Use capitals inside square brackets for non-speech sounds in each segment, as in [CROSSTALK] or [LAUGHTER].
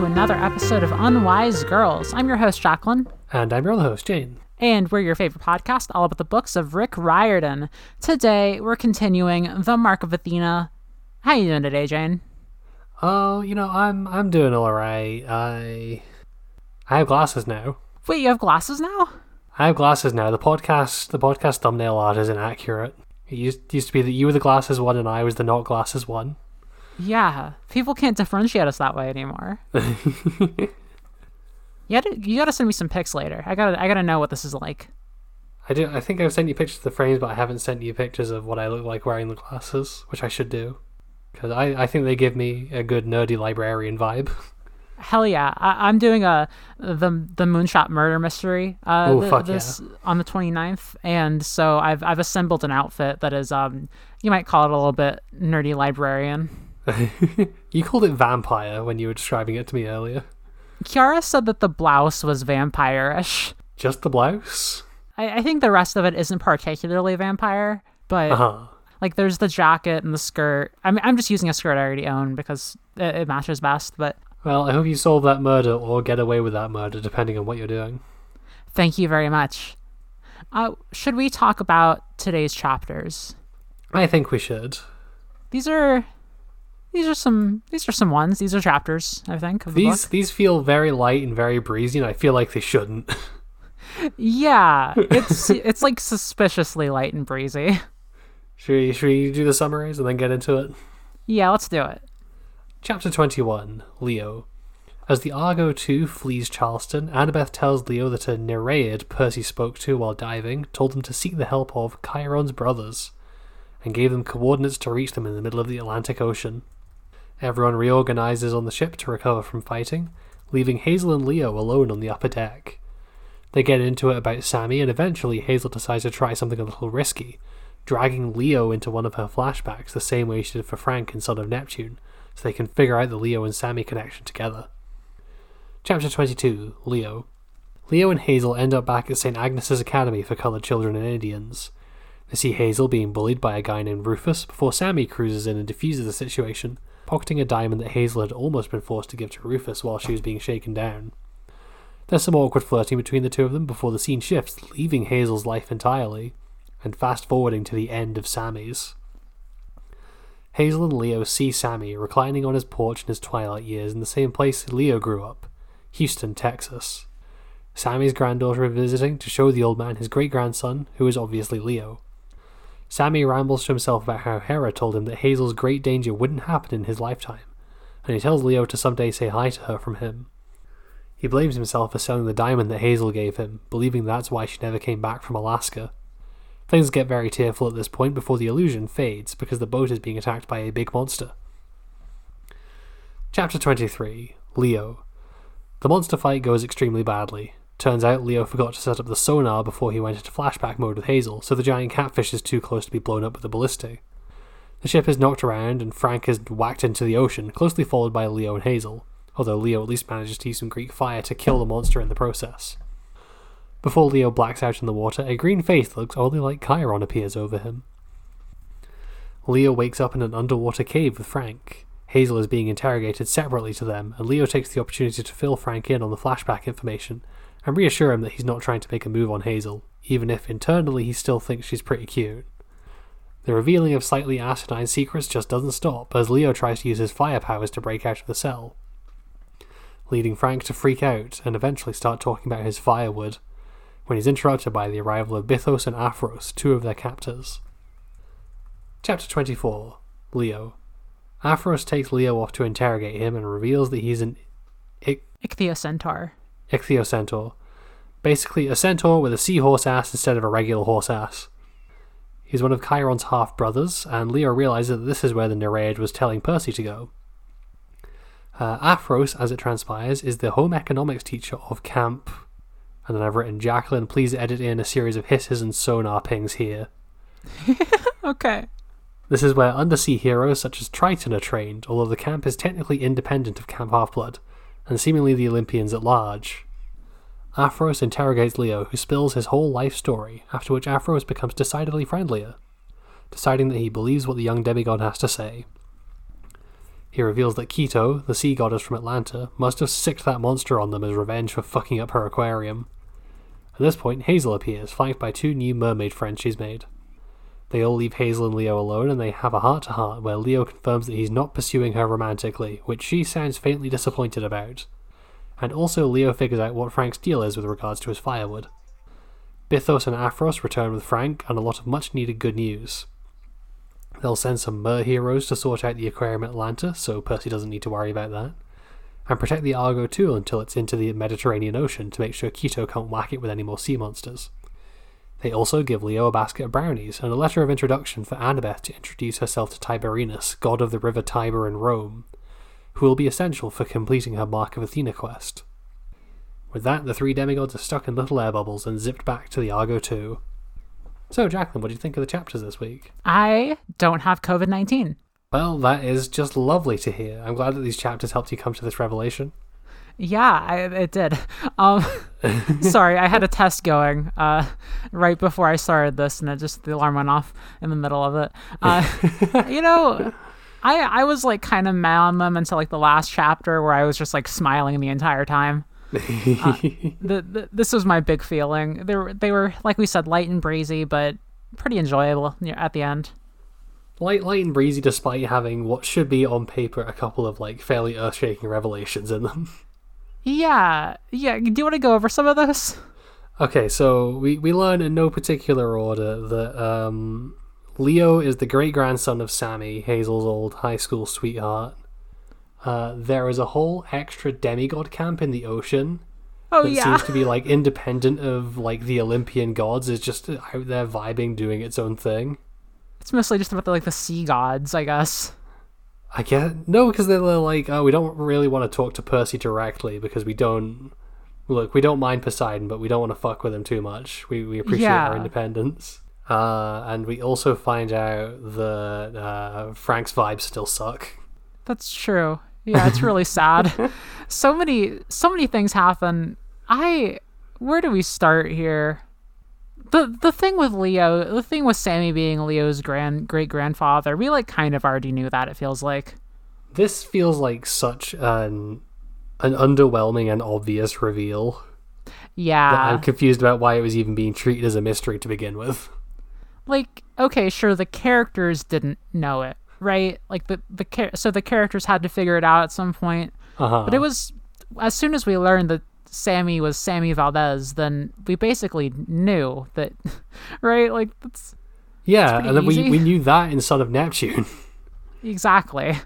to another episode of Unwise Girls. I'm your host, Jacqueline, And I'm your other host, Jane. and we're your favorite podcast all about the books of Rick Riordan. Today, we're continuing The Mark of Athena. How are you doing today, Jane? Oh, you know, I'm I'm doing all right. I I have glasses now. Wait, you have glasses now? I have glasses now. The podcast the podcast thumbnail art is inaccurate. It used, used to be that you were the glasses one and I was the not glasses one. Yeah, people can't differentiate us that way anymore. [LAUGHS] you gotta, you gotta send me some pics later. I gotta, I gotta know what this is like. I do. I think I've sent you pictures of the frames, but I haven't sent you pictures of what I look like wearing the glasses, which I should do. Because I, I think they give me a good nerdy librarian vibe. [LAUGHS] Hell yeah! I, I'm doing a the the Moonshot murder mystery uh, Oh, fuck this on the 29th, and so I've I've assembled an outfit that is um you might call it a little bit nerdy librarian. [LAUGHS] you called it vampire when you were describing it to me earlier. Kiara said that the blouse was vampire-ish. Just the blouse? I, I think the rest of it isn't particularly vampire, but Uh huh. like there's the jacket and the skirt. I mean, I'm just using a skirt I already own because it, it matches best. But Well, I hope you solve that murder or get away with that murder, depending on what you're doing. thank you very much. Uh, should we talk about today's chapters? I think we should. These are these are some these are some ones. These are chapters. I think of the These book. these feel very light and very breezy, and I feel like they shouldn't. [LAUGHS] Yeah, [LAUGHS] it's it's like suspiciously light and breezy. should, we, should we do the summaries and then get into it? Yeah, let's do it. Chapter 21 Leo. As the Argo 2 flees Charleston, Annabeth tells Leo that a Nereid Percy spoke to while diving told them to seek the help of Chiron's brothers, and gave them coordinates to reach them in the middle of the Atlantic Ocean. Everyone reorganizes on the ship to recover from fighting, leaving Hazel and Leo alone on the upper deck. They get into it about Sammy, and eventually Hazel decides to try something a little risky, dragging Leo into one of her flashbacks the same way she did for Frank in Son of Neptune, so they can figure out the Leo and Sammy connection together. Chapter 22 Leo. Leo and Hazel end up back at St. Agnes's Academy for Colored Children and Indians. They see Hazel being bullied by a guy named Rufus before Sammy cruises in and diffuses the situation, pocketing a diamond that Hazel had almost been forced to give to Rufus while she was being shaken down. There's some awkward flirting between the two of them before the scene shifts, leaving Hazel's life entirely, and fast forwarding to the end of Sammy's. Hazel and Leo see Sammy reclining on his porch in his twilight years in the same place Leo grew up, Houston, Texas. Sammy's granddaughter is visiting to show the old man his great grandson, who is obviously Leo. Sammy rambles to himself about how Hera told him that Hazel's great danger wouldn't happen in his lifetime, and he tells Leo to someday say hi to her from him. He blames himself for selling the diamond that Hazel gave him, believing that's why she never came back from Alaska. Things get very tearful at this point before the illusion fades because the boat is being attacked by a big monster. Chapter 23 Leo. The monster fight goes extremely badly. Turns out Leo forgot to set up the sonar before he went into flashback mode with Hazel, so the giant catfish is too close to be blown up with the ballistic. The ship is knocked around and Frank is whacked into the ocean, closely followed by Leo and Hazel, although Leo at least manages to use some Greek fire to kill the monster in the process. Before Leo blacks out in the water, a green face looks oddly like Chiron appears over him. Leo wakes up in an underwater cave with Frank. Hazel is being interrogated separately to them, and Leo takes the opportunity to fill Frank in on the flashback information and reassure him that he's not trying to make a move on Hazel, even if internally he still thinks she's pretty cute. The revealing of slightly asinine secrets just doesn't stop as Leo tries to use his fire powers to break out of the cell, leading Frank to freak out and eventually start talking about his firewood when he's interrupted by the arrival of Bythos and Aphros, two of their captors. Chapter 24 Leo. Aphros takes Leo off to interrogate him and reveals that he's an ich- Ichthyocentaur. Ichthyocentaur. Basically, a centaur with a seahorse ass instead of a regular horse ass. He's one of Chiron's half brothers, and Leo realizes that this is where the Nereid was telling Percy to go. Uh, Aphros, as it transpires, is the home economics teacher of Camp. And then I've written, Jacqueline, please edit in a series of hisses and sonar pings here. [LAUGHS] Okay. This is where undersea heroes such as Triton are trained, although the camp is technically independent of Camp Half-Blood, and seemingly the Olympians at large. Aphros interrogates Leo, who spills his whole life story, after which Aphros becomes decidedly friendlier, deciding that he believes what the young demigod has to say. He reveals that Keto, the sea goddess from Atlanta, must have sicked that monster on them as revenge for fucking up her aquarium. At this point, Hazel appears, flanked by two new mermaid friends she's made. They all leave Hazel and Leo alone and they have a heart to heart where Leo confirms that he's not pursuing her romantically, which she sounds faintly disappointed about. And also, Leo figures out what Frank's deal is with regards to his firewood. Bythos and Aphros return with Frank and a lot of much needed good news. They'll send some mer heroes to sort out the aquarium at Atlanta, so Percy doesn't need to worry about that. And protect the Argo too until it's into the Mediterranean Ocean to make sure Keto can't whack it with any more sea monsters. They also give Leo a basket of brownies and a letter of introduction for Annabeth to introduce herself to Tiberinus, god of the river Tiber in Rome, who will be essential for completing her Mark of Athena quest. With that, the three demigods are stuck in little air bubbles and zipped back to the Argo 2. So, Jacqueline, what do you think of the chapters this week? I don't have COVID 19. Well, that is just lovely to hear. I'm glad that these chapters helped you come to this revelation. Yeah, I, it did. Um, [LAUGHS] sorry, I had a test going uh, right before I started this, and it just the alarm went off in the middle of it. Uh, [LAUGHS] you know, I I was like kind of mad on them until like the last chapter where I was just like smiling the entire time. uh, [LAUGHS] the, the, this was my big feeling. They were they were like we said light and breezy, but pretty enjoyable at the end. Light, light and breezy, despite having what should be on paper a couple of like fairly earth-shaking revelations in them. Yeah, yeah. Do you want to go over some of those? Okay, so we, we learn in no particular order that um, Leo is the great grandson of Sammy, Hazel's old high school sweetheart. Uh, there is a whole extra demigod camp in the ocean. Oh that yeah. seems to be [LAUGHS] like independent of like the Olympian gods. Is just out there vibing, doing its own thing. It's mostly just about the, like the sea gods, I guess. I get no, because they're like, oh, we don't really want to talk to Percy directly because we don't look, we don't mind Poseidon, but we don't want to fuck with him too much. We we appreciate our independence. Uh, and we also find out that uh, Frank's vibes still suck. That's true. Yeah, it's really sad. [LAUGHS] So many so many things happen. I where do we start here? The the thing with Leo, the thing with Sammy being Leo's grand great grandfather, we like kind of already knew that it feels like. This feels like such an an underwhelming and obvious reveal. Yeah. I'm confused about why it was even being treated as a mystery to begin with. like okay, sure the characters didn't know it, right? Like the the char- so the characters had to figure it out at some point. Uh-huh. But it was as soon as we learned that Sammy was Sammy Valdez, then we basically knew that, [LAUGHS] right? Like that's yeah, then we, we knew that in Son of Neptune. [LAUGHS] exactly.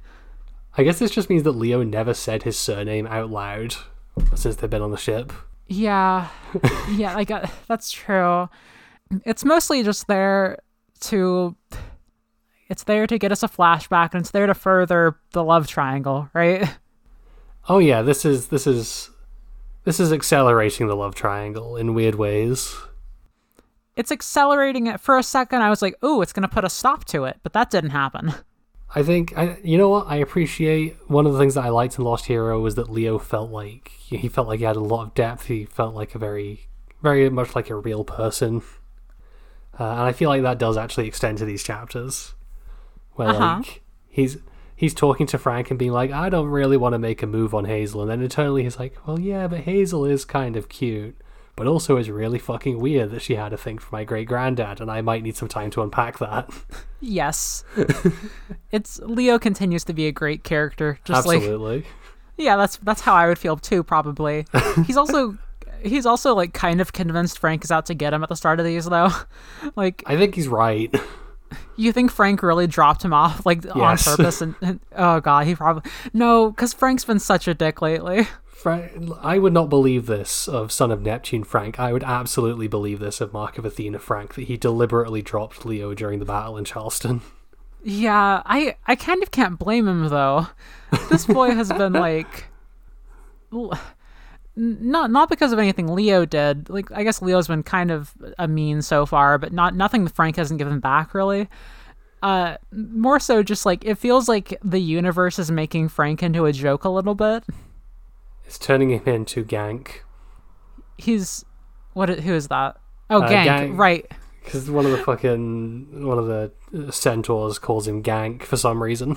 I guess this just means that Leo never said his surname out loud since they've been on the ship. Yeah, [LAUGHS] yeah, like uh, that's true. It's mostly just there to. It's there to get us a flashback, and it's there to further the love triangle, right? Oh yeah, this is this is this is accelerating the love triangle in weird ways. It's accelerating it for a second. I was like, "Ooh, it's gonna put a stop to it," but that didn't happen. [LAUGHS] I think I you know what I appreciate one of the things that I liked in Lost Hero was that Leo felt like he felt like he had a lot of depth. He felt like a very very much like a real person. Uh, and I feel like that does actually extend to these chapters, where Uh-huh. like he's he's talking to Frank and being like, "I don't really want to make a move on Hazel," and then internally he's like, "Well, yeah, but Hazel is kind of cute, but also it's really fucking weird that she had a thing for my great granddad, and I might need some time to unpack that." Yes, [LAUGHS] it's Leo continues to be a great character. Just like Yeah, that's that's how I would feel too. Probably. [LAUGHS] He's also he's also like kind of convinced Frank is out to get him at the start of these, though. [LAUGHS] like, I think he's right. You think Frank really dropped him off like Yes. on [LAUGHS] purpose? And, and oh god, he probably no, because Frank's been such a dick lately. Frank, I would not believe this of Son of Neptune Frank. I would absolutely believe this of Mark of Athena Frank that he deliberately dropped Leo during the battle in Charleston. [LAUGHS] Yeah, I I kind of can't blame him though. This boy has been [LAUGHS] like. Not not because of anything Leo did. Like I guess Leo's been kind of a mean so far, but not nothing Frank hasn't given back really. Uh, more so just like it feels like the universe is making Frank into a joke a little bit. It's turning him into Gank. He's what? Who is that? Oh, Uh, Gank, Gank. right? Because one of the fucking one of the uh, centaurs calls him Gank for some reason.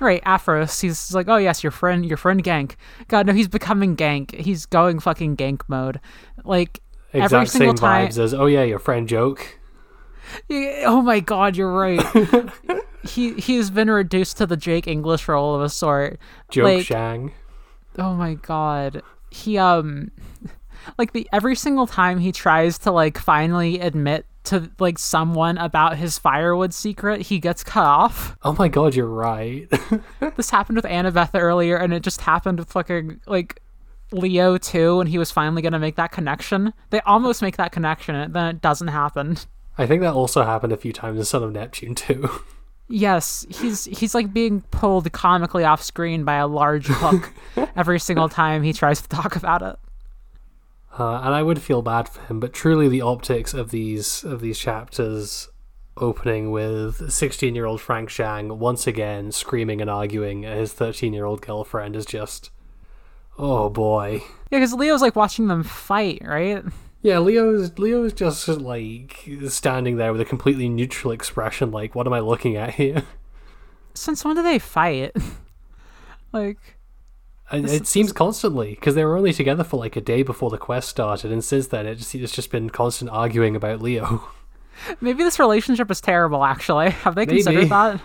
Right, Aphros. He's like, oh yes, your friend, your friend Gank. God, no, he's becoming Gank. He's going fucking Gank mode. Like every Exact single same time. vibes as oh yeah, your friend joke. Yeah, Oh my god, you're right. [LAUGHS] he he's been reduced to the Jake English role of a sort. Joke Like- Zhang. Oh my god. He um [LAUGHS] like the every single time he tries to like finally admit to like someone about his firewood secret, he gets cut off. Oh my god, you're right. [LAUGHS] This happened with Annabeth earlier and it just happened with fucking like Leo too and he was finally going to make that connection. They almost make that connection and then it doesn't happen. I think that also happened a few times in Son of Neptune too. [LAUGHS] Yes, he's he's like being pulled comically off screen by a large hook [LAUGHS] every single time he tries to talk about it. Uh, and I would feel bad for him, but truly the optics of these of these chapters opening with 16 year old Frank Zhang once again screaming and arguing at his 13 year old girlfriend is just oh boy. Yeah, because Leo's like watching them fight, right? Yeah, Leo's Leo's just like standing there with a completely neutral expression, like, what am I looking at here? [LAUGHS] Since when do they fight? [LAUGHS] like, it seems constantly because they were only together for like a day before the quest started, and since then it just, it's just been constant arguing about Leo. [LAUGHS] maybe this relationship is terrible. Actually, [LAUGHS] have they Maybe. considered that?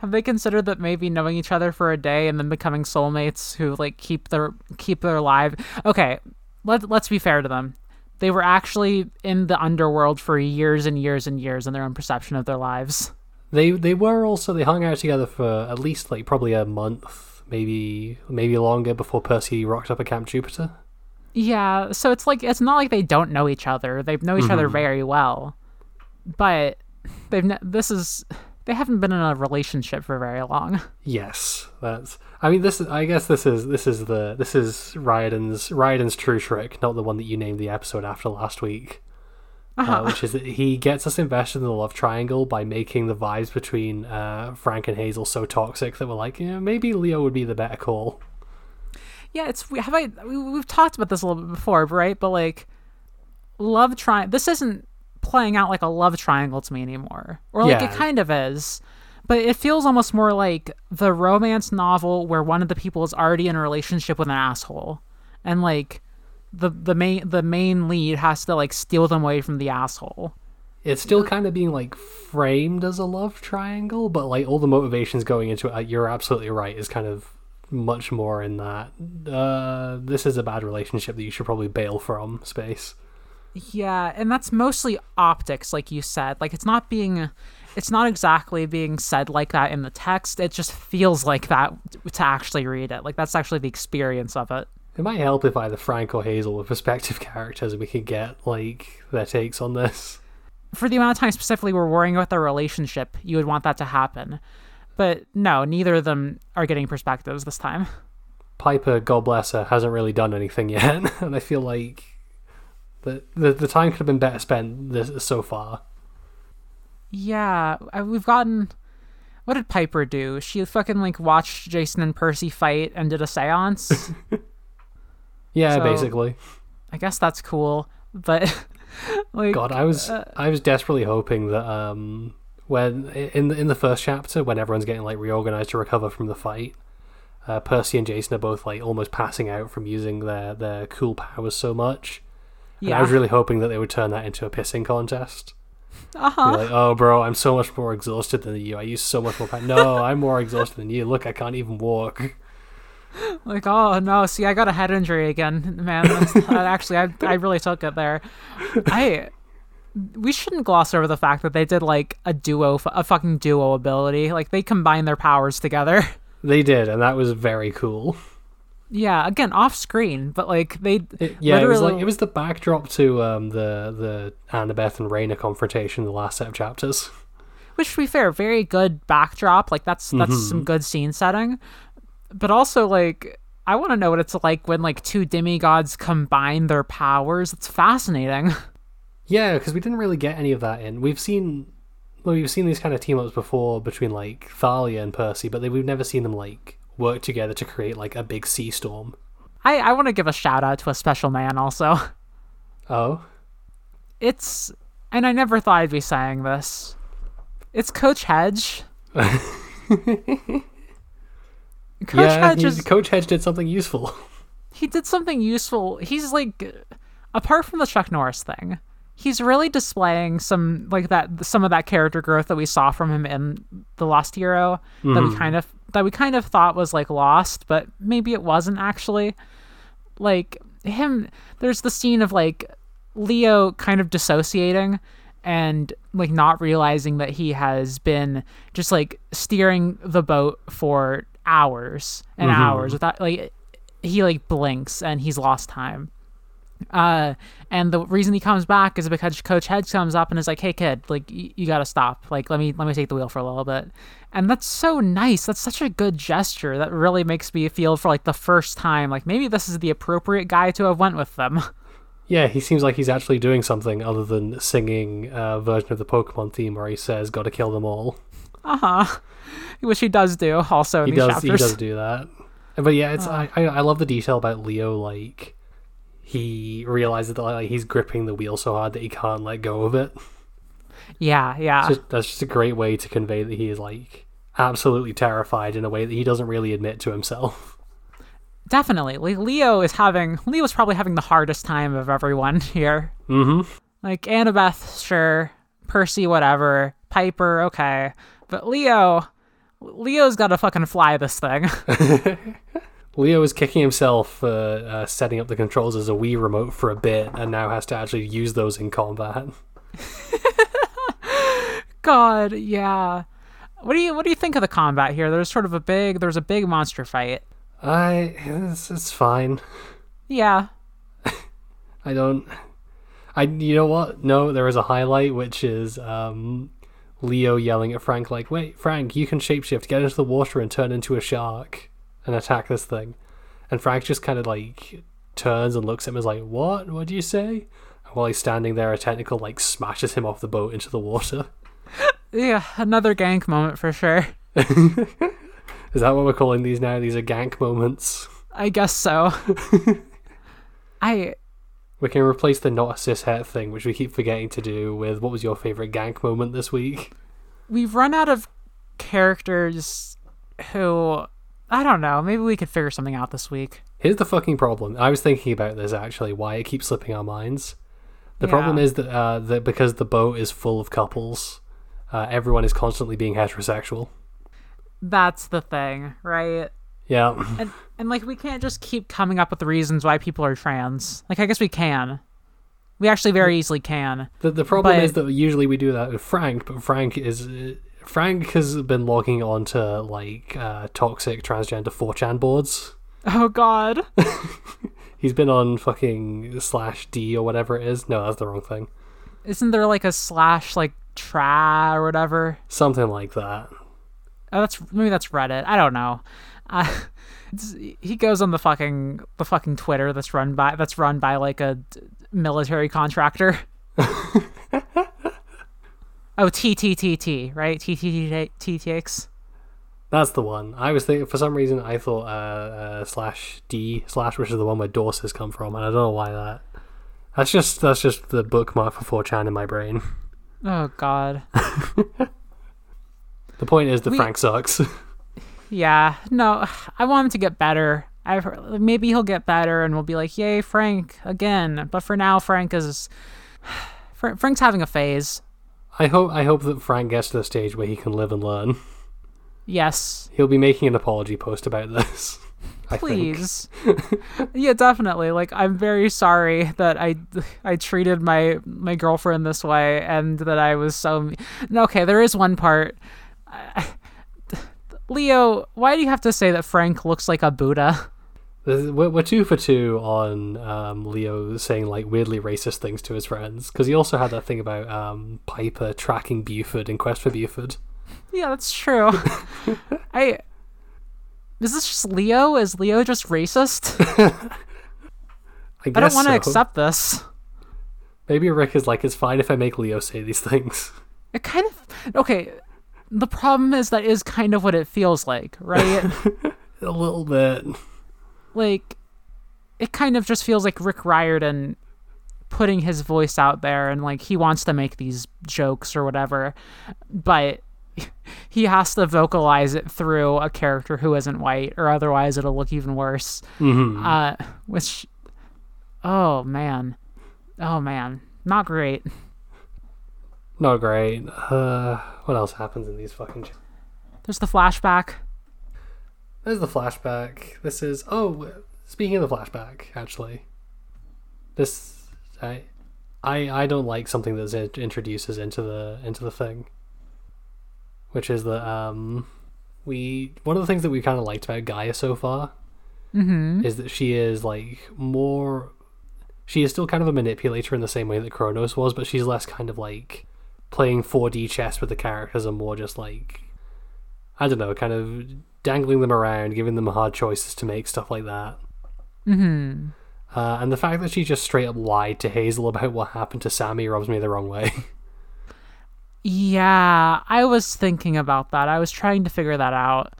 Have they considered that maybe knowing each other for a day and then becoming soulmates who like keep their keep their life? Okay, let let's be fair to them. They were actually in the underworld for years and years and years in their own perception of their lives. They they were also they hung out together for at least like probably a month, maybe maybe longer before Percy rocked up at Camp Jupiter. Yeah, so it's like it's not like they don't know each other. They know each other mm-hmm. very well, but they've ne- this is they haven't been in a relationship for very long. [LAUGHS] Yes, that's. I mean, this is. I guess this is this is the this is Riordan's Riordan's true trick, not the one that you named the episode after last week. Uh, which is that he gets us invested in the love triangle by making the vibes between uh, Frank and Hazel so toxic that we're like, yeah, maybe Leo would be the better call. Yeah, it's we have I we, we've talked about this a little bit before, right? But like love tri this isn't playing out like a love triangle to me anymore. Or like it kind of is. But it feels almost more like the romance novel where one of the people is already in a relationship with an asshole. And like the the main the main lead has to like steal them away from the asshole. It's still kind of being like framed as a love triangle, but like all the motivations going into it, uh, you're absolutely right, is kind of much more in that. Uh, this is a bad relationship that you should probably bail from space. Yeah, and that's mostly optics, like you said. Like it's not being, it's not exactly being said like that in the text. It just feels like that to actually read it. Like that's actually the experience of it. It might help if either Frank or Hazel were perspective [LAUGHS] characters and we could get like their takes on this. For the amount of time specifically we're worrying about their relationship, you would want that to happen. But no, neither of them are getting perspectives this time. Piper, God bless her, hasn't really done anything [LAUGHS] yet, and I feel like the the, the time could have been better spent this so far. Yeah, we've gotten. What did Piper do? She fucking like watched Jason and Percy fight and did a séance. [LAUGHS] Yeah, So- basically. I guess that's cool, but [LAUGHS] like God, I was I was desperately hoping that um when in the in the first chapter when everyone's getting like reorganized to recover from the fight, uh, Percy and Jason are both like almost passing out from using their their cool powers so much. And yeah, I was really hoping that they would turn that into a pissing contest. uh Be huh. like, oh, bro, I'm so much more exhausted than you. I use so much more power. No, I'm more exhausted than you. Look, I can't even walk. [LAUGHS] Like, oh no, see, I got a head injury again, man. That's, [LAUGHS] actually, I I really took it there. I we shouldn't gloss over the fact that they did like a duo, a fucking duo ability. Like they combined their powers together. [LAUGHS] They did, and that was very cool. yeah, again, off screen, but like they It- yeah, it was like it was the backdrop to um, the the Annabeth and Reyna confrontation in the last set of chapters. which to be fair, very good backdrop. Like that's that's some good scene setting. But also like I want to know what it's like when like two demigods combine their powers. It's fascinating. [LAUGHS] Yeah, because we didn't really get any of that in. We've seen, well, we've seen these kind of team ups before between like Thalia and Percy, but they, we've never seen them like work together to create like a big sea storm. I I want to give a shout out to a special man also. [LAUGHS] Oh, It's and I never thought I'd be saying this. It's Coach Hedge. [LAUGHS] Coach yeah, Hedge is Coach Hedge did something useful. [LAUGHS] he did something useful. He's like, apart from the Chuck Norris thing, he's really displaying some like that some of that character growth that we saw from him in the Lost Hero that we mm-hmm. kind of that we kind of thought was like lost, but maybe it wasn't actually. Like him, there's the scene of like Leo kind of dissociating and like not realizing that he has been just like steering the boat for hours and hours without like he like blinks and he's lost time. Uh, and the reason he comes back is because Coach Hedge comes up and is like, "Hey kid, like y- you gotta stop. Like let me let me take the wheel for a little bit." And that's so nice. That's such a good gesture. That really makes me feel for like the first time like maybe this is the appropriate guy to have went with them. [LAUGHS] Yeah, he seems like he's actually doing something other than singing a version of the Pokemon theme where he says, "Got to kill them all." Uh huh. Which he does do also in He these does. chapters. He does do that. But yeah, it's I, I I love the detail about Leo. Like he realizes that like he's gripping the wheel so hard that he can't let go of it. Yeah, yeah. Just, that's just a great way to convey that he is like absolutely terrified in a way that he doesn't really admit to himself. Definitely. Like Leo is having Leo's probably having the hardest time of everyone [LAUGHS] here. Mm-hmm. Like Annabeth, sure. Percy, whatever. Piper, okay. But Leo Leo's gotta fucking fly this thing. [LAUGHS] Leo is kicking himself for uh, setting up the controls as a Wii remote for a bit, and now has to actually use those in combat. [LAUGHS] God, yeah. What do you what do you think of the combat here? There's sort of a big there's a big monster fight. I it's, it's fine. Yeah. [LAUGHS] I don't. I you know what? No, there is a highlight which is um, Leo yelling at Frank like, "Wait, Frank, you can shapeshift, get into the water and turn into a shark and attack this thing." And Frank just kind of like turns and looks at him as like, "What? What do you say?" And while he's standing there, a tentacle like smashes him off the boat into the water. [LAUGHS] Yeah, another gank moment for sure. [LAUGHS] Is that what we're calling these now? These are gank moments. I guess so. [LAUGHS] I We can replace the not a cis het thing, which we keep forgetting to do, with what was your favorite gank moment this week? we've run out of characters who I don't know, maybe we could figure something out this week. Here's the fucking problem. I was thinking about this actually, why it keeps slipping our minds. The problem is that, uh, that because the boat is full of couples, uh, everyone is constantly being heterosexual. That's the thing, right? Yeah. And and like we can't just keep coming up with the reasons why people are trans. Like I guess we can. We actually very easily can. The, the problem But- is that usually we do that with Frank, but Frank is. Frank has been logging onto like uh, toxic transgender 4chan boards. Oh god. [LAUGHS] He's been on fucking slash D or whatever it is. No, that's the wrong thing. Isn't there like a slash like tra or whatever? Something like that. Oh, that's maybe that's Reddit. I don't know. [LAUGHS] Uh, he goes on the fucking the fucking Twitter that's run by that's run by like a d- military contractor. [LAUGHS] oh, TTTT, right? TTTTX. That's the one. I was thinking for some reason I thought uh, uh, slash D slash, which is the one where Dorses come from, and I don't know why that. That's just that's just the bookmark for 4chan in my brain. Oh god. [LAUGHS] The point is that We- Frank sucks. Yeah. No, [SIGHS] I want him to get better. I've heard, maybe he'll get better and we'll be like, "Yay, Frank again." But for now, Frank is [SIGHS] Fra- Frank's having a phase. I hope I hope that Frank gets to the stage where he can live and learn. Yes. He'll be making an apology post about this. Please [LAUGHS] yeah definitely like i'm very sorry that i [SIGHS] i treated my my girlfriend this way and that i was so okay there is one part I- leo why do you have to say that frank looks like a buddha We're, two for two on um, Leo saying like weirdly racist things to his friends because he also had that thing about um, Piper tracking Buford in Quest for Buford. yeah that's true [LAUGHS] i is this just leo is leo just racist [LAUGHS] I, i don't want to so. accept this Maybe Rick is like, it's fine if I make Leo say these things. it kind of okay the problem is that is kind of what it feels like right [LAUGHS] A little bit. like it kind of just feels like Rick Riordan putting his voice out there and like he wants to make these jokes or whatever but [LAUGHS] he has to vocalize it through a character who isn't white, or otherwise it'll look even worse. hmm Uh, which, oh man, oh man, not great. Not great. Uh, what else happens in these fucking? There's the flashback. There's the flashback. This is oh, speaking of the flashback, actually, this I, I I don't like something that it introduces into the into the thing, which is that um, we one of the things that we kind of liked about Gaia so far Mm-hmm. is that she is like more. She is still kind of a manipulator in the same way that Kronos was, but she's less kind of like playing 4D chess with the characters and more just like I don't know, kind of dangling them around, giving them hard choices to make stuff like that. Mm-hmm. Uh, and the fact that she just straight up lied to Hazel about what happened to Sammy rubs me the wrong way. Yeah, I was thinking about that. I was trying to figure that out,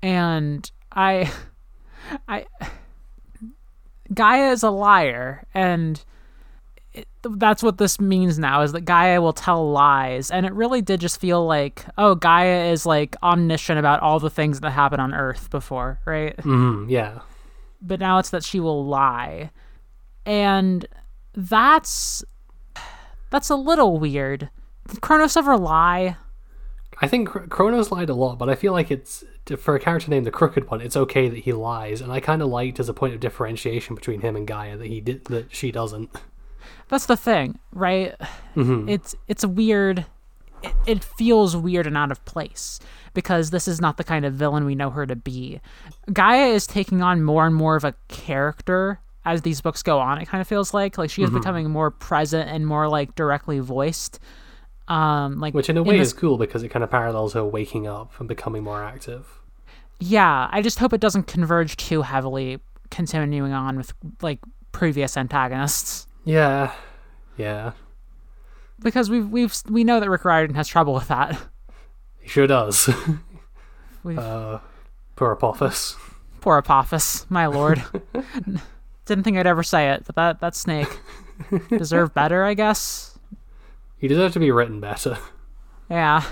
and I, [LAUGHS] I, [SIGHS] Gaia is a liar, and that's what this means now is that Gaia will tell lies, and it really did just feel like, oh, Gaia is like omniscient about all the things that happened on Earth before, right? mm, yeah. but now it's that she will lie and that's that's a little weird did kronos ever lie I think Kr- Kronos lied a lot, but I feel like it's for a character named the Crooked One. It's okay that he lies, and I kind of liked as a point of differentiation between him and Gaia that he did that she doesn't. That's the thing right? Mhm. it's it's weird it, it feels weird and out of place because this is not the kind of villain we know her to be. Gaia is taking on more and more of a character as these books go on it kind of feels like. Like she is becoming more present and more like directly voiced um like Which in a way this- is cool because it kind of parallels her waking up and becoming more active. Yeah, I just hope it doesn't converge too heavily, continuing on with like previous antagonists, Yeah, yeah, because we've we've we know that Rick Riordan has trouble with that. he sure does. [LAUGHS] Uh, poor Apophis. poor Apophis, my lord. [LAUGHS] Didn't think I'd ever say it, but that that snake [LAUGHS] deserved better, I guess. He deserved to be written better. Yeah.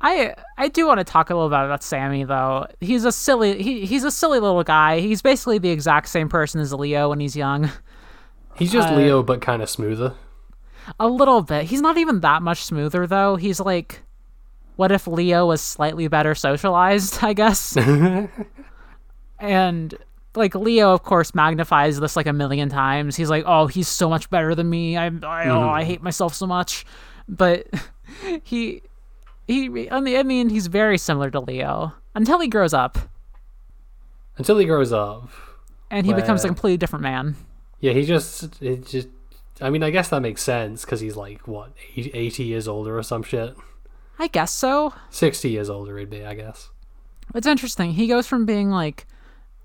I I do want to talk a little bit about Sammy though. He's a silly he, he's a silly little guy. He's basically the exact same person as Leo when he's young. He's just Uh, Leo, but kind of smoother. A little bit. He's not even that much smoother though. He's like what if Leo was slightly better socialized, [LAUGHS] I guess. [LAUGHS] and like Leo of course magnifies this like a million times. He's like, "Oh, he's so much better than me. I I, oh, I hate myself so much." But [LAUGHS] he he I mean, I mean he's very similar to Leo until he grows up Until he grows up. and he becomes a completely different man. Yeah, he just it just. I mean, I guess that makes sense because he's like what eighty years older or some shit. I guess so. Sixty years older, he'd be, I guess. It's interesting. He goes from being like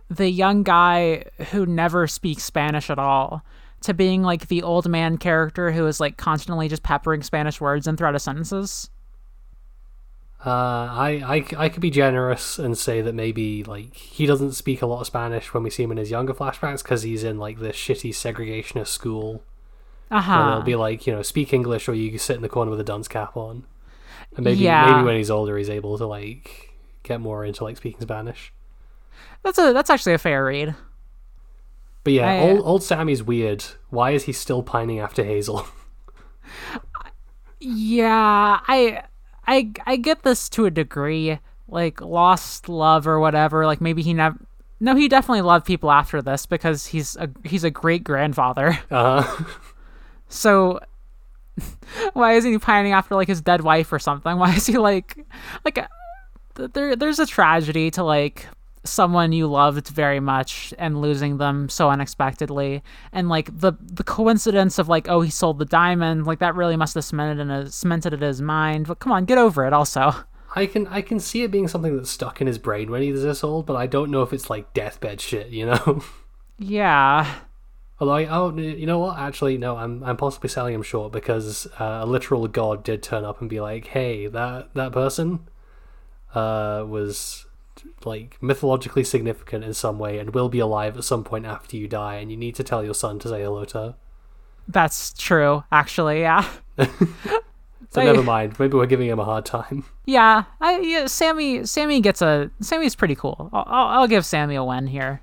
the young guy who never speaks Spanish at all to being like the old man character who is like constantly just peppering Spanish words in throughout his sentences. Uh, I, I, I could be generous and say that maybe like he doesn't speak a lot of Spanish when we see him in his younger flashbacks because he's in like this shitty segregationist school Uh where huh. they'll be like you know speak English or you sit in the corner with a dunce cap on, and maybe Yeah. maybe when he's older he's able to like get more into like speaking Spanish. That's a that's actually a fair read. But yeah, I- old old Sammy's weird. Why is he still pining after Hazel? [LAUGHS] Yeah, I I I get this to a degree, like lost love or whatever. Like maybe he never. No, he definitely loved people after this because he's a he's a great grandfather. [LAUGHS] Uh, huh. So [LAUGHS] why isn't he pining after like his dead wife or something? [LAUGHS] Why is he like like uh, there there's a tragedy to like someone you loved very much and losing them so unexpectedly and like the the coincidence of like oh he sold the diamond like that really must have cemented in his, cemented it in his mind but come on get over it also I can I can see it being something that's stuck in his brain when he's this old, but I don't know if it's like deathbed shit, you know. [LAUGHS] yeah Although, I, oh, you know what? Actually, no. I'm I'm possibly selling him short because uh, a literal god did turn up and be like, "Hey, that that person uh, was like mythologically significant in some way and will be alive at some point after you die, and you need to tell your son to say hello to her." that's true actually yeah [LAUGHS] So never mind. Maybe we're giving him a hard time. [LAUGHS] Yeah, I yeah, Sammy Sammy gets a Sammy's pretty cool. I'll, I'll, I'll give Sammy a win here.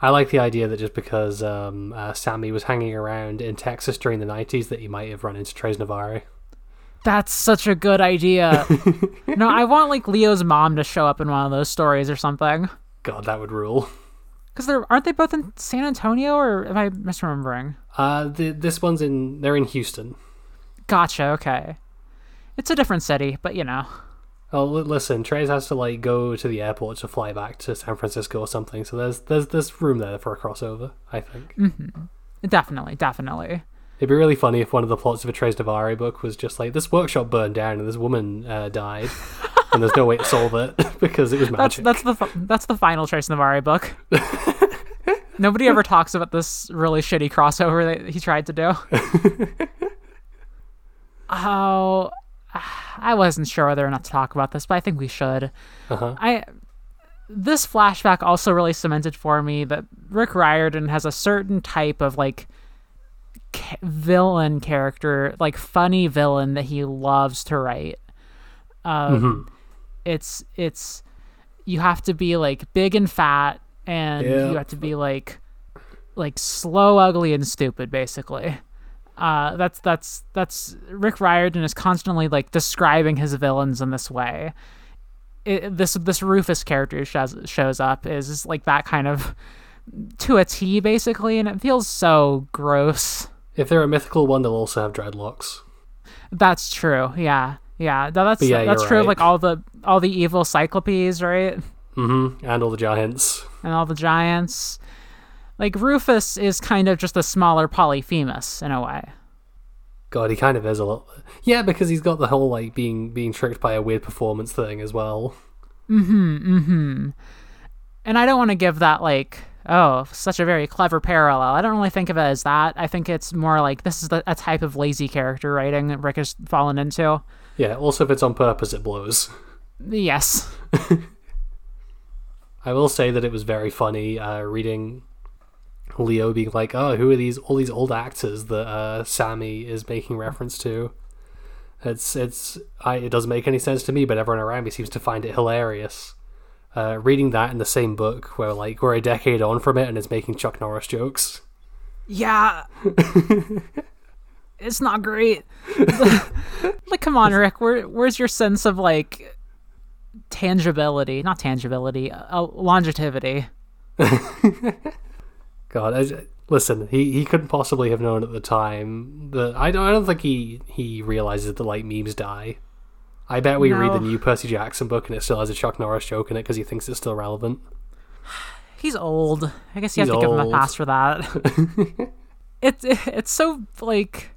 I like the idea that just because um, uh, Sammy was hanging around in Texas during the 90s that he might have run into Tres Navarre. That's such a good idea. [LAUGHS] no, I want like Leo's mom to show up in one of those stories or something. God, that would rule. Because they're aren't they both in San Antonio or am I misremembering? Uh, the, this one's in, they're in Houston. Gotcha. Okay, it's a different city, but you know. Oh, li- listen, Tres has to like go to the airport to fly back to San Francisco or something. So there's there's there's room there for a crossover. I think Definitely, definitely. It'd be really funny if one of the plots of a Tres Navarre book was just like this workshop burned down and this woman uh, died, and there's no way to solve it [LAUGHS] because it was magic. that's the fi- that's the final Tres Navarre book. [LAUGHS] Nobody ever talks about this really shitty crossover that he tried to do. [LAUGHS] oh, I wasn't sure whether or not to talk about this, but I think we should. Uh-huh. I this flashback also really cemented for me that Rick Riordan has a certain type of like ca- villain character, like funny villain that he loves to write. Um, It's it's you have to be like big and fat, and Yeah. you have to be like like slow, ugly, and stupid, basically. Uh, that's that's that's Rick Riordan is constantly like describing his villains in this way. It, this this Rufus character shows shows up is like that kind of to a T basically, and it feels so gross. If they're a mythical one, they'll also have dreadlocks. That's true. Yeah, yeah. No, that's yeah, that's true of right. like all the all the evil cyclopes, right? Mm-hmm. And all the giants. and all the giants. Like Rufus is kind of just a smaller Polyphemus in a way. God, he kind of is a little. Yeah, because he's got the whole like being being tricked by a weird performance thing as well. Mm-hmm. Mm-hmm. And I don't want to give that like oh such a very clever parallel. I don't really think of it as that. I think it's more like this is the, a type of lazy character writing that Rick has fallen into. Yeah. Also, if it's on purpose, it blows. Yes. [LAUGHS] I will say that it was very funny uh, reading Leo being like, "Oh, who are these all these old actors that uh, Sammy is making reference to?" It's it's I, it doesn't make any sense to me, but everyone around me seems to find it hilarious. Uh, reading that in the same book, where like we're a decade on from it, and it's making Chuck Norris jokes. Yeah. [LAUGHS] it's not great. [LAUGHS] like, come on, Rick. Where, where's your sense of like tangibility? Not tangibility. Uh, longevity. [LAUGHS] God, I, listen, he, he couldn't possibly have known at the time that I don't I don't think he he realizes that like memes die. I bet we read the new Percy Jackson book and it still has a Chuck Norris joke in it because he thinks it's still relevant. [SIGHS] He's old. I guess you have He's to give him a pass for that. [LAUGHS] it's [LAUGHS] it's so like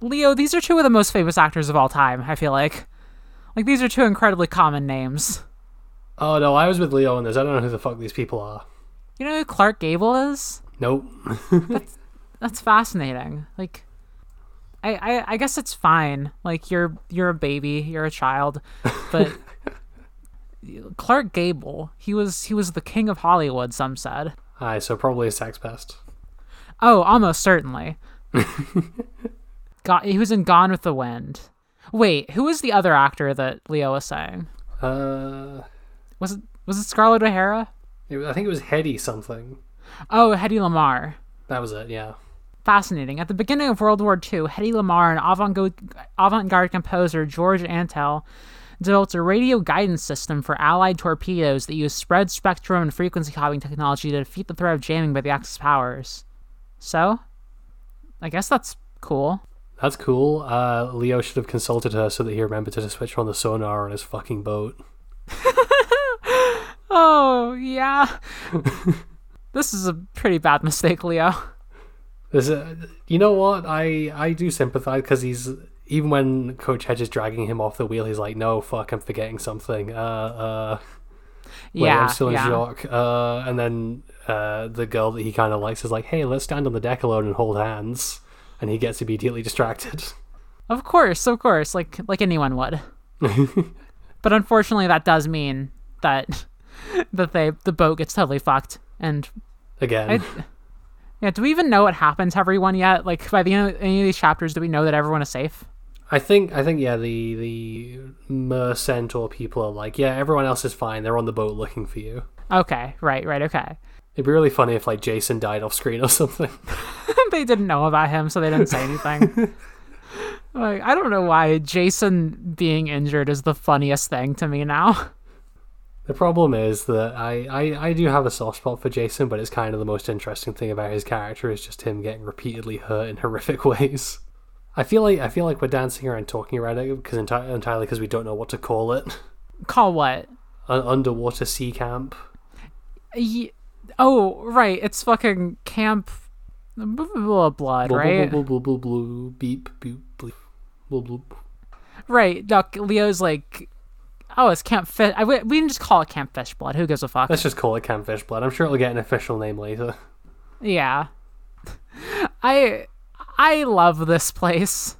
Leo. These are two of the most famous actors of all time. I feel like, like these are two incredibly common names. Oh no, I was with Leo on this. I don't know who the fuck these people are. You know who Clark Gable is? Nope. [LAUGHS] That's fascinating. Like, I, I I guess it's fine. Like you're you're a baby, you're a child, but [LAUGHS] Clark Gable, he was he was the king of Hollywood. Some said. Aye, so probably a sex pest. Oh, almost certainly. [LAUGHS] Got he was in Gone with the Wind. Wait, who was the other actor that Leo was saying? Uh, Was it was it Scarlett O'Hara? it, was- I think it was Hetty something. Oh, Hedy Lamarr. That was it. Yeah. Fascinating. At the beginning of World War II, Hedy Lamarr and avant-garde, avant-garde composer George Antheil developed a radio guidance system for Allied torpedoes that used spread spectrum and frequency hopping technology to defeat the threat of jamming by the Axis powers. So, I guess that's cool. That's cool. Uh, Leo should have consulted her so that he remembered to switch on the sonar on his fucking boat. [LAUGHS] Oh, yeah. [LAUGHS] this is a pretty bad mistake, Leo. There's a, you know what? I I do sympathize because he's even when Coach Hedge is dragging him off the wheel, he's like, "No, fuck, I'm forgetting something." Uh, uh, wait, yeah, I'm still in yeah. shock. Uh, and then uh, the girl that he kind of likes is like, "Hey, let's stand on the deck alone and hold hands," and he gets immediately distracted. Of course, of course, like like anyone would. [LAUGHS] but unfortunately, that does mean that [LAUGHS] that they the boat gets totally fucked. And Again, I, yeah, do we even know what happened to everyone yet? Like by the end of any of these chapters, do we know that everyone is safe? I think I think yeah the the Mer Centaur people are like yeah everyone else is fine they're on the boat looking for you. Okay, right, right, okay. It'd be really funny if like Jason died off screen or something. [LAUGHS] [LAUGHS] they didn't know about him, so they didn't say anything. [LAUGHS] like, I don't know why Jason being injured is the funniest thing to me now. The problem is that I, I, I do have a soft spot for Jason, but it's kind of the most interesting thing about his character is just him getting repeatedly hurt in [LAUGHS] horrific ways. I feel like I feel like we're dancing around talking around it because enti- entirely because we don't know what to call it. [LAUGHS] Call what? An underwater sea camp. Ye- oh, right. It's fucking camp blood, right? Beep, beep, bleep. Right. Duck Leo's like, oh, it's Camp Fish. I, we we can just call it Camp Fish Blood. Who gives a fuck? Let's just call it Camp Fish Blood. I'm sure it'll get an official name later. Yeah. I I love this place.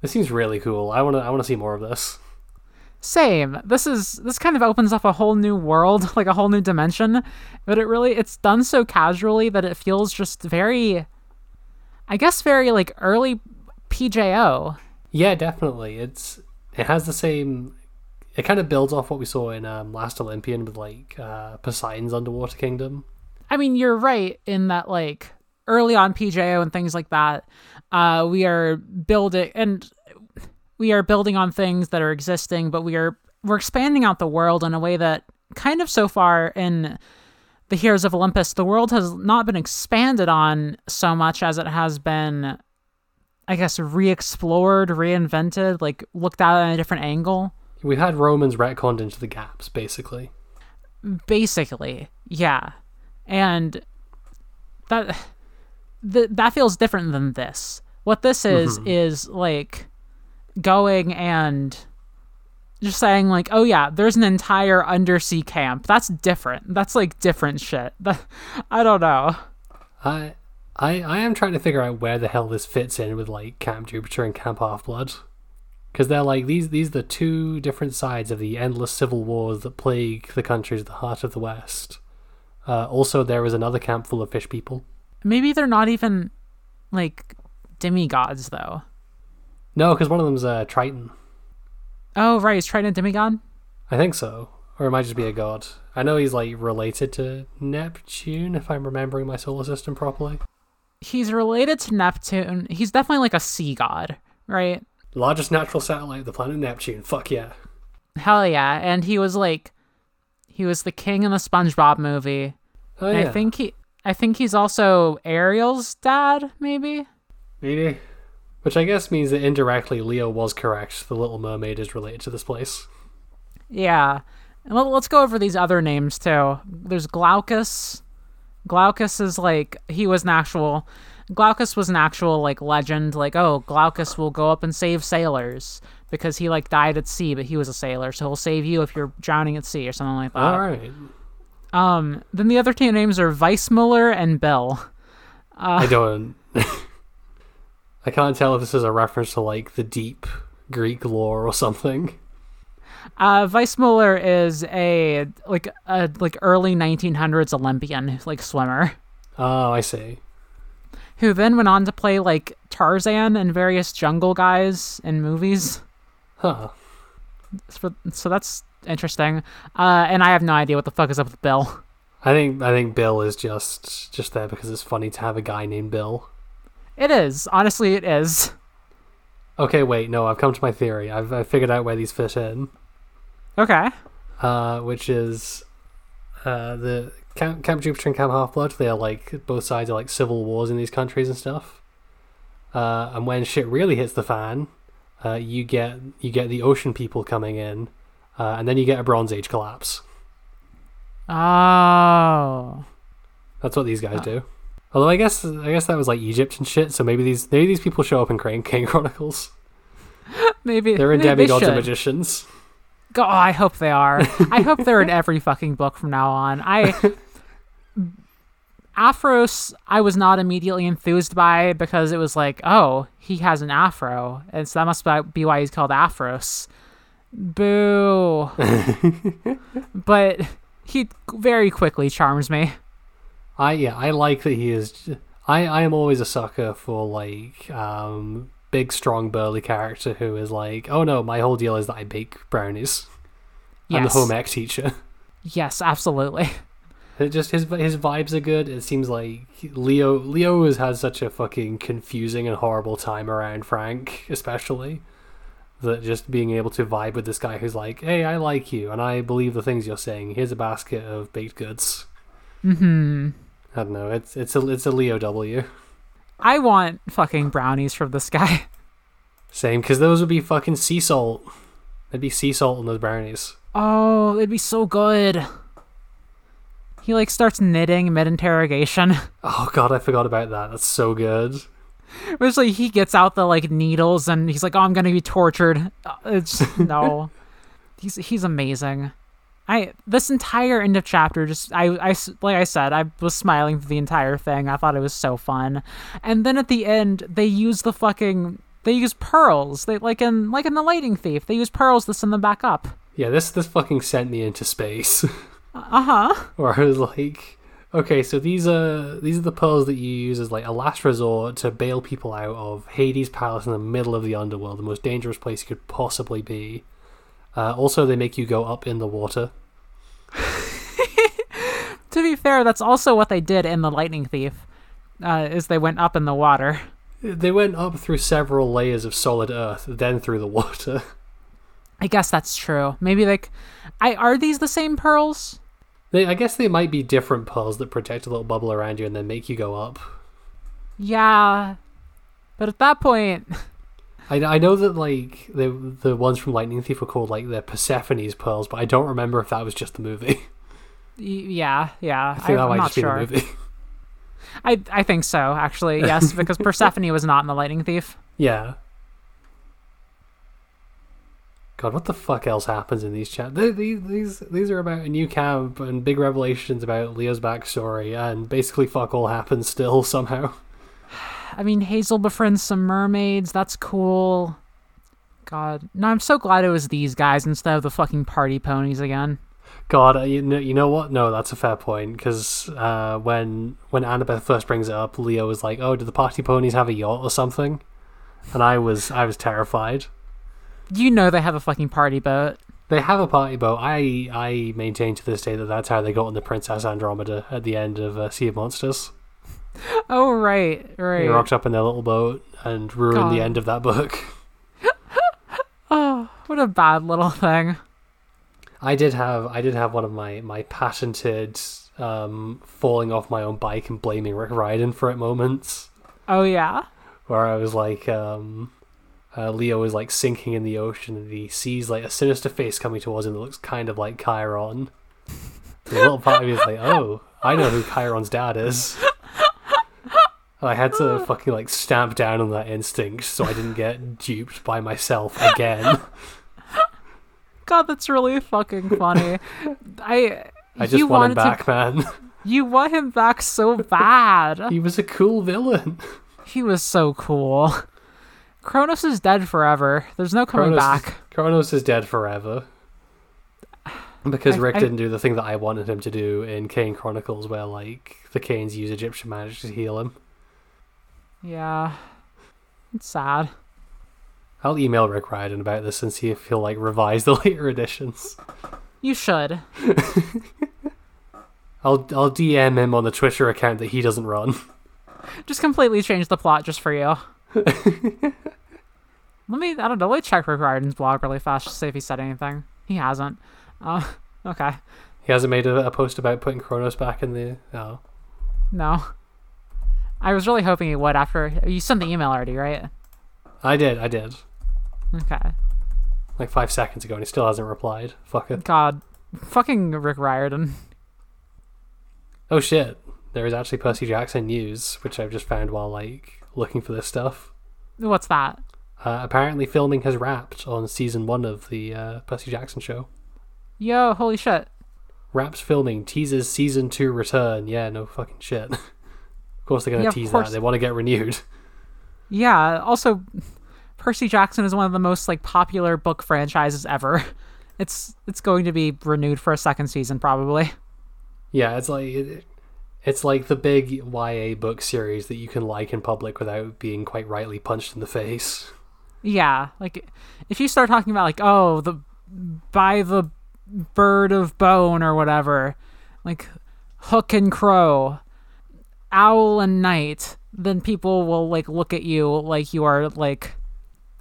This seems really cool. I wanna I wanna see more of this. Same. This is this kind of opens up a whole new world, [LAUGHS] like a whole new dimension, but it really it's done so casually that it feels just very I guess very like early PJO. Yeah, definitely. It's it has the same. It kind of builds off what we saw in um, Last Olympian with like uh, Poseidon's underwater kingdom. I mean, you're right in that like early on PJO and things like that, uh, we are building and we are building on things that are existing, but we are we're expanding out the world in a way that kind of so far in the Heroes of Olympus, the world has not been expanded on so much as it has been, I guess, re-explored, reinvented, like looked at at a different angle. We had Romans retconned into the gaps, basically. Basically, yeah, and that th- that feels different than this. What this is mm-hmm. is like going and just saying like, oh yeah, there's an entire undersea camp. That's different. That's like different shit. [LAUGHS] That, I don't know. I I I am trying to figure out where the hell this fits in with like Camp Jupiter and Camp Half Blood. Because they're like these these are the two different sides of the endless civil wars that plague the countries at the heart of the West. Uh, also, there is another camp full of fish people. Maybe they're not even like demigods though. No, because one of them's uh, Triton. Oh right, is Triton a demigod? I think so, or it might just be a god. I know he's like related to Neptune, if I'm remembering my solar system properly. He's related to Neptune. He's definitely like a sea god, right? Largest natural satellite of the planet Neptune. Fuck yeah. Hell yeah. And he was like he was the king in the SpongeBob movie. Oh yeah. I think he I think he's also Ariel's dad, maybe? Maybe. Which I guess means that indirectly Leo was correct. The Little Mermaid is related to this place. Yeah. And let- let's go over these other names too. There's Glaucus. Glaucus is like he was an actual Glaucus was an actual like legend like oh Glaucus will go up and save sailors because he like died at sea but he was a sailor so he'll save you if you're drowning at sea or something like that. All right. Um then the other two names are Weissmuller and Bill. I don't. [LAUGHS] I can't tell if this is a reference to like the deep Greek lore or something. Uh, Weissmuller is a like a like early 1900s Olympian like swimmer Oh, I see. Who then went on to play like Tarzan and various jungle guys in movies. Huh. So, so that's interesting. Uh, and I have no idea what the fuck is up with Bill. I think I think Bill is just just there because it's funny to have a guy named Bill. It is honestly, it is. Okay, wait, no, I've come to my theory. I've, I've figured out where these fit in. Okay. uh, which is uh, the Camp, Camp Jupiter and Camp Half Blood. They are like both sides are like civil wars in these countries and stuff. Uh, and when shit really hits the fan, uh, you get you get the ocean people coming in, uh, and then you get a Bronze Age collapse. Oh. That's what these guys do. Although I guess I guess that was like Egypt and shit. So maybe these maybe these people show up in Crane King Chronicles. [LAUGHS] Maybe They're in maybe they demigods and magicians. Go- Oh, I hope they are. I hope they're in every fucking book from now on. I Aphros I was not immediately enthused by because it was like, oh, he has an afro, and so that must be why he's called Aphros. Boo. [LAUGHS] but he very quickly charms me. I yeah, I like that he is. I I am always a sucker for like um big, strong, burly character who is like, oh no, my whole deal is that I bake brownies. I'm the home ec teacher. [LAUGHS] Yes, absolutely. It just his his vibes are good. It seems like Leo Leo has had such a fucking confusing and horrible time around Frank, especially that just being able to vibe with this guy who's like, "Hey, I like you and I believe the things you're saying. Here's a basket of baked goods." Hmm. I don't know. It's it's a it's a Leo W. I want fucking brownies from this [LAUGHS] guy. Same, because those would be fucking sea salt. There'd be sea salt in those brownies. Oh, it'd be so good. He like starts knitting mid interrogation. [LAUGHS] Oh god, I forgot about that. That's so good. It's like he gets out the like needles and he's like, "Oh, I'm gonna be tortured." Uh, It's [LAUGHS] no, he's he's amazing. I this entire end of chapter just I I like I said I was smiling through the entire thing. I thought it was so fun, and then at the end they use the fucking they use pearls. They like in like in the Lightning Thief they use pearls to send them back up. Yeah, this this fucking sent me into space. [LAUGHS] Uh huh. where I was like, okay, so these are these are the pearls that you use as like a last resort to bail people out of Hades' palace in the middle of the underworld, the most dangerous place you could possibly be. Uh, also, they make you go up in the water. [LAUGHS] To be fair, that's also what they did in the Lightning Thief. Uh, is they went up in the water. They went up through several layers of solid earth, then through the water. [LAUGHS] I guess that's true. Maybe like, I are these the same pearls? They, I guess they might be different pearls that protect a little bubble around you and then make you go up. Yeah, but at that point, [LAUGHS] I, I know that like the the ones from Lightning Thief were called like the Persephone's pearls, but I don't remember if that was just the movie. [LAUGHS] yeah, yeah, I think that I'm might not just be sure. the movie. [LAUGHS] I I think so actually. Yes, [LAUGHS] because Persephone was not in the Lightning Thief. Yeah. God, what the fuck else happens in these chats? These these these are about a new camp and big revelations about Leo's backstory, and basically fuck all happens still somehow. I mean, Hazel befriends some mermaids. That's cool. God, no, I'm so glad it was these guys instead of the fucking party ponies again. God, uh, you know, you know what? No, that's a fair point because uh, when when Annabeth first brings it up, Leo was like, "Oh, do the party ponies have a yacht or something?" And I was I was terrified. You know they have a fucking party boat. They have a party boat. I I maintain to this day that that's how they got on the Princess Andromeda at the end of uh, Sea of Monsters. [LAUGHS] Oh right, right. He rocked up in their little boat and ruined the end of that book. [LAUGHS] [LAUGHS] Oh, what a bad little thing. I did have I did have one of my my patented um, falling off my own bike and blaming Rick Riordan for it moments Oh yeah. where I was like um, uh, Leo is like sinking in the ocean and he sees like a sinister face coming towards him that looks kind of like Chiron. The little part of me is like, oh, I know who Chiron's dad is. I had to oh. fucking like stamp down on that instinct so I didn't get [LAUGHS] duped by myself again. [LAUGHS] God, that's really fucking funny. I I just want him back, man. you want him back so bad. He was a cool villain. he was so cool. Kronos is dead forever. There's no coming Kronos, back. Kronos is dead forever. Because I- Rick I- didn't do the thing that I wanted him to do in Kane Chronicles, where like the Kanes use Egyptian magic to heal him. Yeah. It's sad. I'll email Rick Riordan about this and see if he'll like revise the [LAUGHS] later editions. You should. [LAUGHS] I'll I'll DM him on the Twitter account that he doesn't run. Just completely change the plot just for you. [LAUGHS] let me, I don't know, let me check Rick Riordan's blog really fast to see if he said anything. He hasn't. Uh, okay. He hasn't made a, a post about putting Kronos back in the. Oh, No. I was really hoping he would after. You sent the email already, right? I did, I did, Okay. like five seconds ago, and he still hasn't replied. Fuck it. God. Fucking Rick Riordan. Oh shit! There is actually Percy Jackson news, which I've just found while like looking for this stuff. What's that? Uh, apparently, filming has wrapped on season one of the uh, Percy Jackson show. Yo, holy shit. Wraps filming teases season two return. Yeah, no fucking shit. [LAUGHS] course they're gonna Yeah, tease that. They want to get renewed. [LAUGHS] Yeah, also Percy Jackson is one of the most like popular book franchises ever. [LAUGHS] It's it's going to be renewed for a second season probably. Yeah, it's like it, It's like the big YA book series that you can like in public without being quite rightly punched in the face. Yeah, like if you start talking about like oh the by the bird of bone or whatever, like hook and crow, owl and night, then people will like look at you like you are like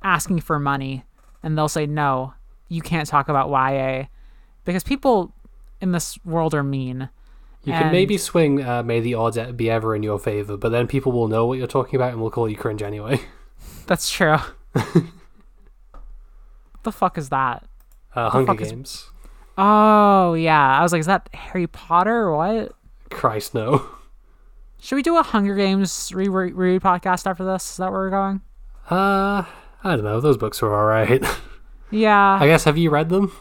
asking for money, and they'll say no, you can't talk about YA because people in this world are mean. You can maybe swing uh, May the Odds Be Ever in your favor, but then people will know what you're talking about and will call you cringe anyway. [LAUGHS] That's true. what the fuck is that? Uh, Hunger fuck is- Games. Oh yeah, I was like, is that Harry Potter or what? Christ, no. [LAUGHS] Should we do a Hunger Games re- re- read podcast after this? Is that where we're going? Uh, I don't know. Those books were alright. [LAUGHS] Yeah, I guess, have you read them?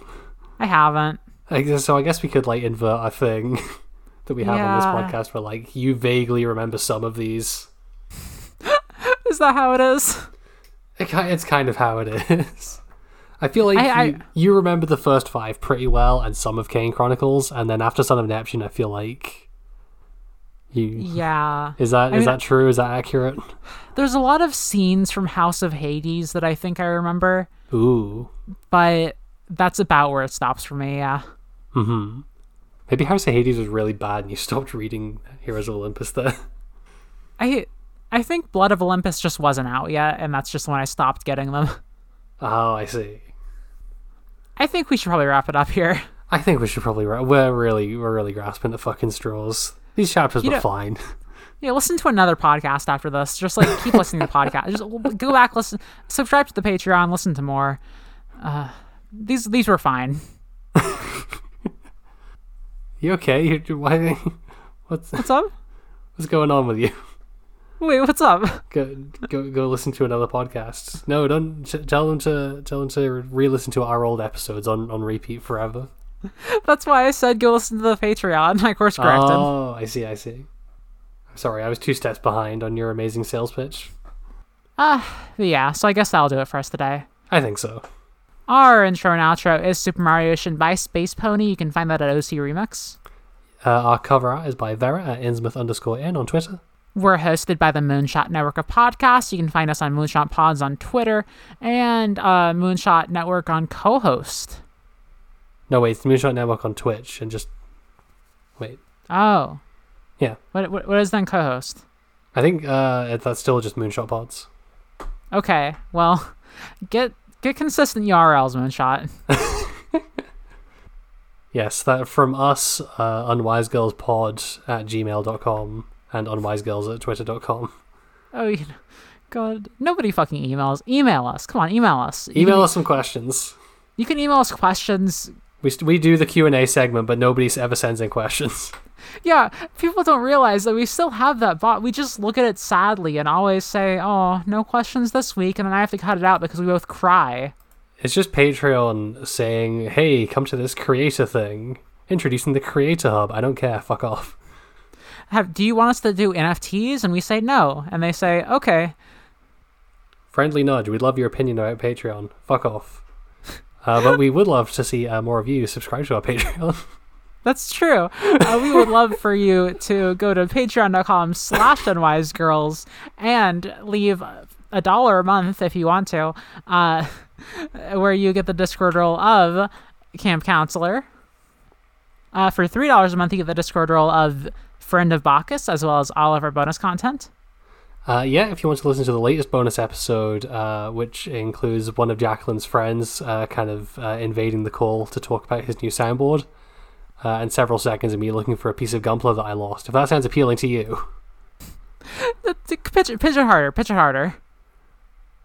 I haven't. I guess, so I guess we could, like, invert a thing [LAUGHS] that we have on this podcast where, like, you vaguely remember some of these. [LAUGHS] Is that how it is? It, it's kind of how it is. I feel like I- you, you remember the first five pretty well and some of Kane Chronicles, and then after Son of Neptune, I feel like you. Yeah. Is that is mean- that true? Is that accurate? There's a lot of scenes from House of Hades that I think I remember, Ooh. but that's about where it stops for me. Yeah. hmm Maybe House of Hades was really bad and you stopped reading Heroes of Olympus there. I I think Blood of Olympus just wasn't out yet, and that's just when I stopped getting them. [LAUGHS] Oh, I see. I think we should probably wrap it up here. I think we should probably. Ra- we're really, we're really grasping at fucking straws. These chapters You were know- fine. [LAUGHS] Yeah, listen to another podcast after this. Just like keep listening to the podcast. Just go back, listen, subscribe to the Patreon, listen to more. Uh, these these were fine. [LAUGHS] You okay? You, why? [LAUGHS] What's What's up? what's going on with you? Wait, what's up? Go, go, go! Listen to another podcast. No, don't tell them to tell them to re-listen to our old episodes on on repeat forever. [LAUGHS] That's why I said go listen to the Patreon. I course corrected. Oh, I see. I see. I'm sorry, I was two steps behind on your amazing sales pitch. But yeah, so I guess that'll do it for us today. I think so. Our intro and outro is Super Mario Ocean by Space Pony. You can find that at OC Remix. Uh, our cover art is by Vera at Innsmouth underscore in on Twitter. We're hosted by the Moonshot Network of Podcasts. You can find us on Moonshot Pods on Twitter and uh, Moonshot Network on co-host. No, wait, it's the Moonshot Network on Twitch, and just wait. Oh. Yeah. What, what, what is then co-host? I think uh, that's still just Moonshot Pods. Okay, well, get get consistent URLs, Moonshot. [LAUGHS] Yes, that from us, uh, unwisegirlspod at gmail.com and unwisegirls at twitter.com. Oh, you know, God, nobody fucking emails. Email us. Come on, email us. Email can- us some questions. You can email us questions. We, st- we do the Q&A segment, but nobody ever sends in questions. [LAUGHS] Yeah, people don't realize that we still have that bot. We just look at it sadly and always say, "Oh, no questions this week," and then I have to cut it out because we both cry. It's just Patreon saying, hey, come to this creator thing. Introducing the Creator Hub. I don't care. Fuck off. Have, do you want us to do NFTs? And we say no, and they say, "Okay." Friendly nudge. We'd love your opinion about Patreon. Fuck off. Uh, but we would love to see uh, more of you subscribe to our [LAUGHS] Patreon. That's true. Uh, we would love for you to go to patreon.com slash unwisegirls and leave a dollar a month if you want to, uh, where you get the Discord role of Camp Counselor. Uh, for $3 a month, you get the Discord role of Friend of Bacchus, as well as all of our bonus content. Uh, yeah, if you want to listen to the latest bonus episode, uh, which includes one of Jacqueline's friends uh, kind of uh, invading the call to talk about his new soundboard, uh, and several seconds of me looking for a piece of gunpla that I lost. If that sounds appealing to you, [LAUGHS] Pitch it, pitch it harder, pitch it harder.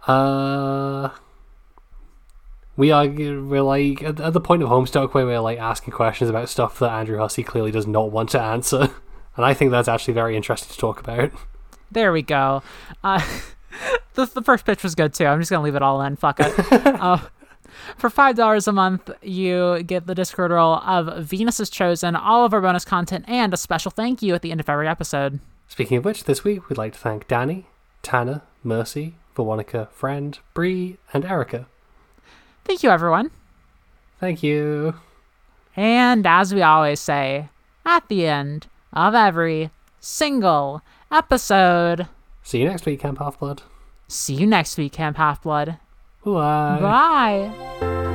uh, we are we're like at, at the point of Homestuck where we're like asking questions about stuff that Andrew Hussie clearly does not want to answer, [LAUGHS] and I think that's actually very interesting to talk about. There we go. Uh, [LAUGHS] the, the first pitch was good too. I'm just gonna leave it all in. Fuck it. [LAUGHS] uh, for five dollars a month, you get the Discord role of Venus is Chosen, all of our bonus content, and a special thank you at the end of every episode. Speaking of which, this week we'd like to thank Danny, Tanner, Mercy, Veronica, Friend, Bree, and Erica. Thank you, everyone. Thank you. And as we always say, at the end of every single episode. See you next week, Camp Half Blood. See you next week, Camp Half Blood. Bye. Bye.